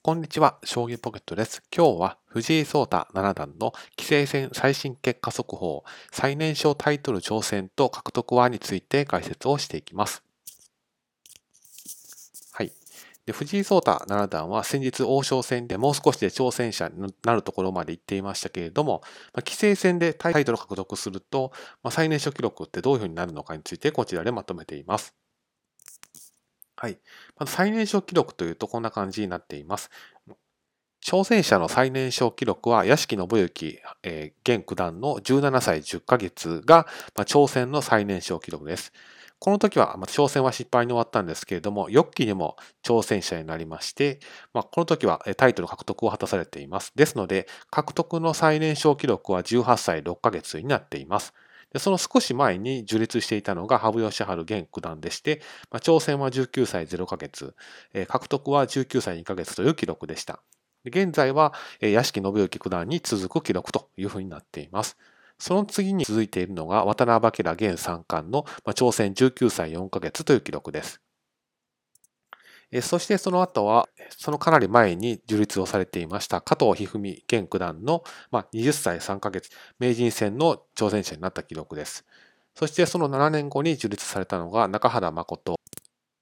こんにちは、将棋ポケットです。今日は藤井聡太七段の棋聖戦最新結果速報、最年少タイトル挑戦と獲得はについて解説をしていきます。はい。で藤井聡太七段は先日王将戦でもう少しで挑戦者になるところまで行っていましたけれども、まあ、棋聖戦でタイトル獲得すると、まあ、最年少記録ってどういうふうになるのかについてこちらでまとめています。はい。まず最年少記録というとこんな感じになっています。挑戦者の最年少記録は屋敷信之、えー、現九段の17歳10ヶ月が、まあ、挑戦の最年少記録です。この時は、まあ、挑戦は失敗に終わったんですけれども、翌期にも挑戦者になりまして、まあ、この時はタイトル獲得を果たされています。ですので、獲得の最年少記録は18歳6ヶ月になっています。でその少し前に樹立していたのが羽生善治現九段でして、まあ、挑戦は19歳0ヶ月、えー、獲得は19歳2ヶ月という記録でした。現在は、えー、屋敷信之九段に続く記録というふうになっています。その次に続いているのが渡辺明現三冠の、まあ、挑戦19歳4ヶ月という記録です。そしてその後は、そのかなり前に樹立をされていました加藤一二三現九段の20歳3ヶ月、名人戦の挑戦者になった記録です。そしてその7年後に樹立されたのが中原誠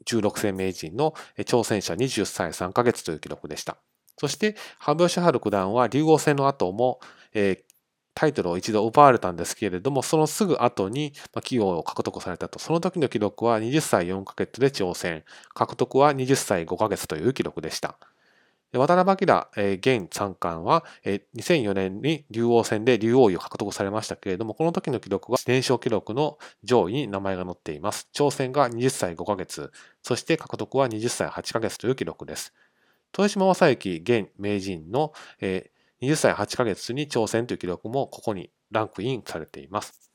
16世名人の挑戦者20歳3ヶ月という記録でした。そして羽生善治九段は竜王戦の後も、えー、タイトルを一度奪われたんですけれども、そのすぐ後に企業を獲得されたと。その時の記録は20歳4ヶ月で挑戦。獲得は20歳5ヶ月という記録でした。渡辺明、えー、現三冠は、えー、2004年に竜王戦で竜王位を獲得されましたけれども、この時の記録は年少記録の上位に名前が載っています。挑戦が20歳5ヶ月、そして獲得は20歳8ヶ月という記録です。豊島正幸現名人の、えー20歳8ヶ月に挑戦という記録もここにランクインされています。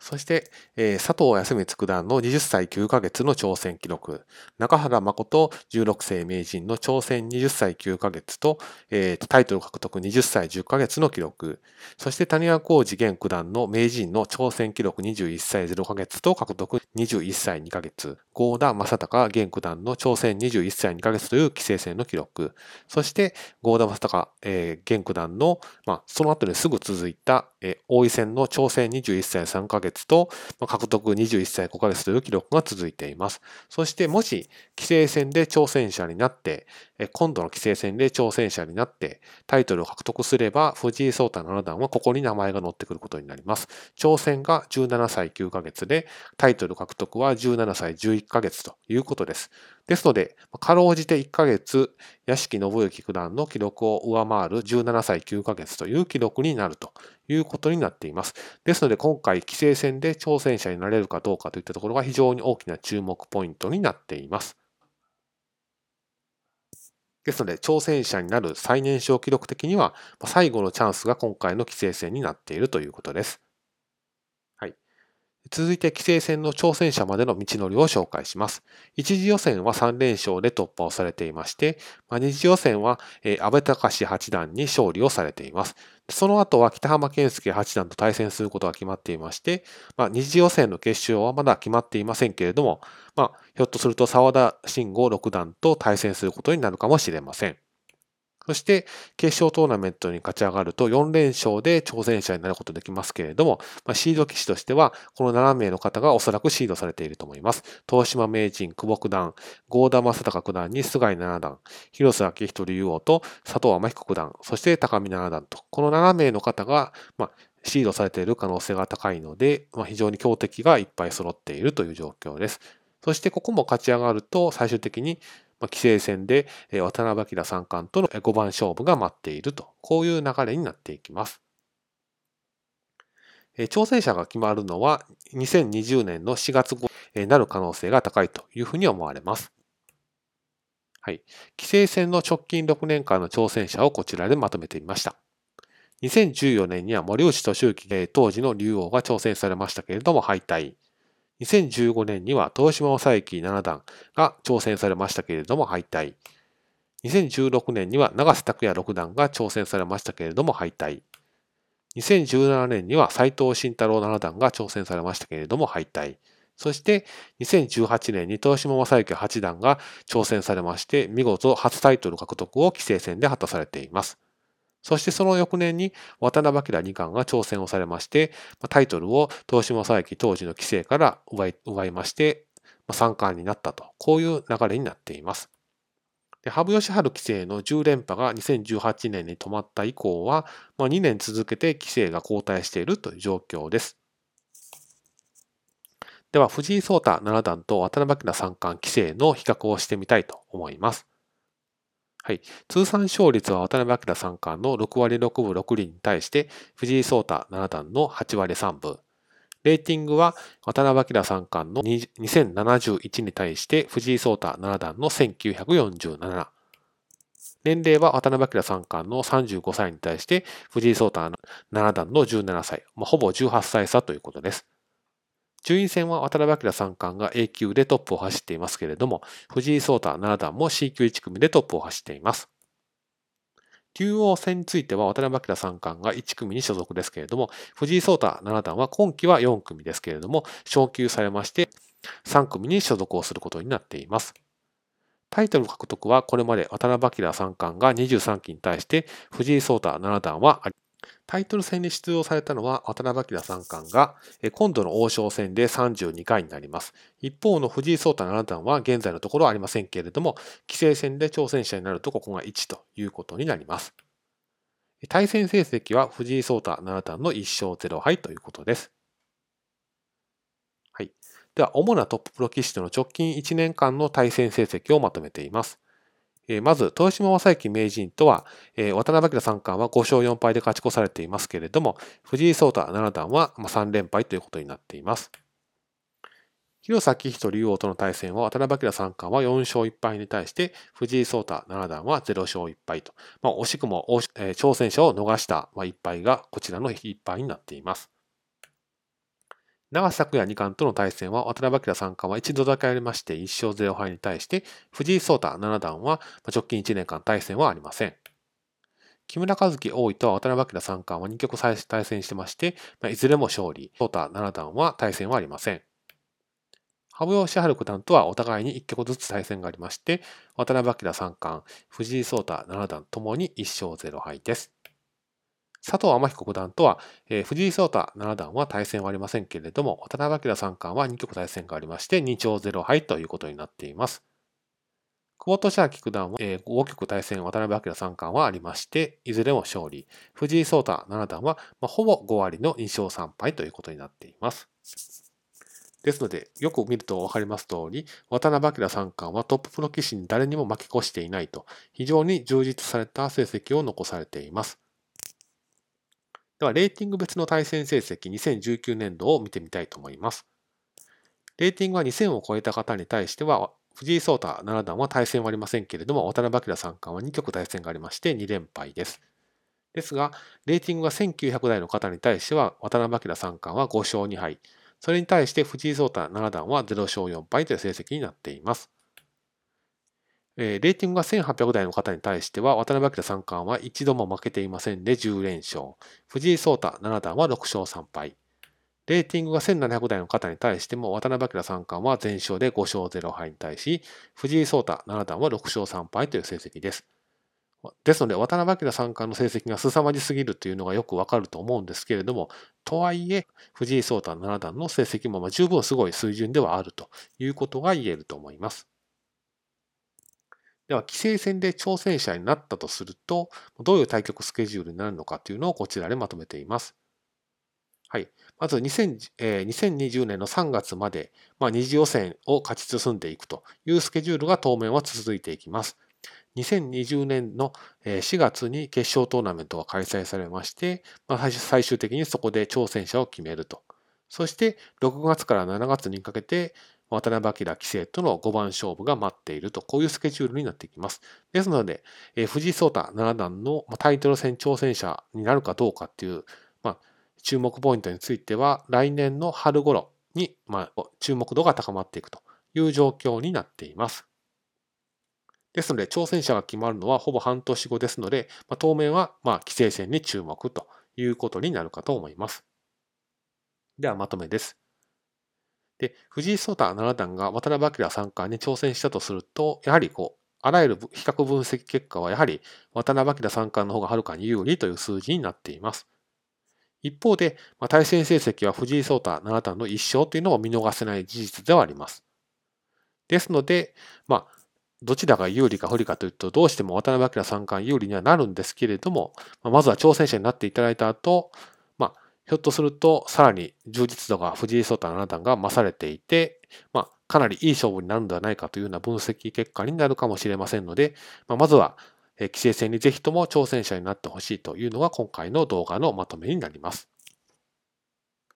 そして、えー、佐藤康光九段の20歳9ヶ月の挑戦記録、中原誠16世名人の挑戦20歳9ヶ月と、えー、タイトル獲得20歳10ヶ月の記録、そして谷川浩司現九段の名人の挑戦記録21歳0ヶ月と獲得21歳2ヶ月、郷田正孝現九段の挑戦21歳2ヶ月という棋聖戦の記録、そして郷田正孝、えー、現九段の、まあ、その後にすぐ続いた、えー、王位戦の挑戦21歳3ヶ月と、まあ、獲得21歳5ヶ月という記録が続いています。そしてもし棋聖戦で挑戦者になって、え今度の棋聖戦で挑戦者になってタイトルを獲得すれば藤井聡太七段はここに名前が載ってくることになります。挑戦が17歳9ヶ月でタイトル獲得は17歳11ヶ月ということです。ですので、かろうじて1ヶ月、屋敷信之九段の記録を上回る17歳9ヶ月という記録になるということになっています。ですので、今回、棋聖戦で挑戦者になれるかどうかといったところが非常に大きな注目ポイントになっています。ですので、挑戦者になる最年少記録的には、最後のチャンスが今回の棋聖戦になっているということです。続いて、棋聖戦の挑戦者までの道のりを紹介します。一次予選は3連勝で突破をされていまして、まあ、二次予選は、え、安倍隆八段に勝利をされています。その後は北浜健介八段と対戦することが決まっていまして、まあ、二次予選の決勝はまだ決まっていませんけれども、まあ、ひょっとすると沢田慎吾六段と対戦することになるかもしれません。そして、決勝トーナメントに勝ち上がると4連勝で挑戦者になることができますけれども、まあ、シード棋士としては、この7名の方がおそらくシードされていると思います。東島名人、久保九段、郷田正孝九段に菅井七段、広瀬明人竜王と佐藤天彦九段、そして高見七段と、この7名の方が、まあ、シードされている可能性が高いので、まあ、非常に強敵がいっぱい揃っているという状況です。そしてここも勝ち上がると最終的に棋聖戦で渡辺明三冠との5番勝負が待っていると、こういう流れになっていきます。挑戦者が決まるのは2020年の4月後になる可能性が高いというふうに思われます。はい。棋聖戦の直近6年間の挑戦者をこちらでまとめてみました。2014年には森内俊之当時の竜王が挑戦されましたけれども敗退。2015年には豊島正幸七段が挑戦されましたけれども敗退。2016年には永瀬拓也六段が挑戦されましたけれども敗退。2017年には斎藤慎太郎七段が挑戦されましたけれども敗退。そして2018年に豊島将之八段が挑戦されまして、見事初タイトル獲得を棋聖戦で果たされています。そしてその翌年に渡辺明二冠が挑戦をされまして、タイトルを豊島将之当時の棋聖から奪いまして、三冠になったと、こういう流れになっています。で羽生善治棋聖の10連覇が2018年に止まった以降は、まあ、2年続けて棋聖が交代しているという状況です。では、藤井聡太七段と渡辺明三冠棋聖の比較をしてみたいと思います。はい。通算勝率は渡辺明三冠の6割6分6厘に対して、藤井聡太七段の8割3分。レーティングは渡辺明三冠の2071に対して藤井聡太七段の1947。年齢は渡辺明三冠の35歳に対して藤井聡太七段の17歳。まあ、ほぼ18歳差ということです。順位戦は渡辺明三冠が A 級でトップを走っていますけれども、藤井聡太七段も C 級1組でトップを走っています。竜王戦については渡辺明三冠が1組に所属ですけれども、藤井聡太七段は今期は4組ですけれども、昇級されまして3組に所属をすることになっています。タイトル獲得はこれまで渡辺明三冠が23期に対して藤井聡太七段はタイトル戦に出場されたのは渡辺明三冠が、今度の王将戦で32回になります。一方の藤井聡太七段は現在のところはありませんけれども、棋聖戦で挑戦者になるとここが1ということになります。対戦成績は藤井聡太七段の1勝0敗ということです。はい。では、主なトッププロ棋士との直近1年間の対戦成績をまとめています。まず、豊島正幸名人とは、渡辺明三冠は5勝4敗で勝ち越されていますけれども、藤井聡太七段は3連敗ということになっています。広瀬明人竜王との対戦は渡辺明三冠は4勝1敗に対して藤井聡太七段は0勝1敗と、まあ、惜しくも挑戦者を逃した1敗がこちらの1敗になっています。長瀬拓也二冠との対戦は渡辺明三冠は一度だけありまして1勝0敗に対して藤井聡太七段は直近1年間対戦はありません。木村和樹王位と渡辺明三冠は2局対戦してまして、いずれも勝利。聡太七段は対戦はありません。羽生善治九段とはお互いに1局ずつ対戦がありまして、渡辺明三冠、藤井聡太七段ともに1勝0敗です。佐藤天彦九段とは、えー、藤井聡太七段は対戦はありませんけれども、渡辺明三冠は2局対戦がありまして、2勝0敗ということになっています。久保利明九段は、えー、5局対戦渡辺明三冠はありまして、いずれも勝利。藤井聡太七段は、まあ、ほぼ5割の2勝3敗ということになっています。ですので、よく見ると分かります通り、渡辺明三冠はトッププロ棋士に誰にも負け越していないと、非常に充実された成績を残されています。では、レーティング別の対戦成績2019年度を見てみたいと思います。レーティングは2000を超えた方に対しては、藤井聡太七段は対戦はありませんけれども、渡辺明三冠は2局対戦がありまして2連敗です。ですが、レーティングが1900台の方に対しては、渡辺明三冠は5勝2敗。それに対して藤井聡太七段は0勝4敗という成績になっています。えレーティングが1800台の方に対しては、渡辺明三冠は一度も負けていませんで10連勝。藤井聡太七段は6勝3敗。レーティングが1700台の方に対しても、渡辺明三冠は全勝で5勝0敗に対し、藤井聡太七段は6勝3敗という成績です。ですので、渡辺明三冠の成績が凄まじすぎるというのがよくわかると思うんですけれども、とはいえ、藤井聡太七段の成績も十分すごい水準ではあるということが言えると思います。では、棋聖戦で挑戦者になったとすると、どういう対局スケジュールになるのかというのをこちらでまとめています。はい。まず2000、えー、2020年の3月まで、まあ、二次予選を勝ち進んでいくというスケジュールが当面は続いていきます。2020年の4月に決勝トーナメントが開催されまして、まあ、最終的にそこで挑戦者を決めると。そして6月から7月にかけて渡辺明棋聖との5番勝負が待っていると、こういうスケジュールになっていきます。ですので、えー、藤井聡太七段のタイトル戦挑戦者になるかどうかっていう、まあ、注目ポイントについては、来年の春頃に、まあ、注目度が高まっていくという状況になっています。ですので、挑戦者が決まるのはほぼ半年後ですので、まあ、当面は、まあ、棋聖戦に注目ということになるかと思います。では、まとめです。で、藤井聡太七段が渡辺明三冠に挑戦したとすると、やはりこう、あらゆる比較分析結果はやはり渡辺明三冠の方がはるかに有利という数字になっています。一方で、まあ、対戦成績は藤井聡太七段の1勝というのも見逃せない事実ではあります。ですので、まあ、どちらが有利か不利かというと、どうしても渡辺明三冠有利にはなるんですけれども、まあ、まずは挑戦者になっていただいた後、ひょっとすると、さらに充実度が藤井聡太七段が増されていて、まあ、かなりいい勝負になるんではないかというような分析結果になるかもしれませんので、まあ、まずは、棋聖戦にぜひとも挑戦者になってほしいというのが今回の動画のまとめになります。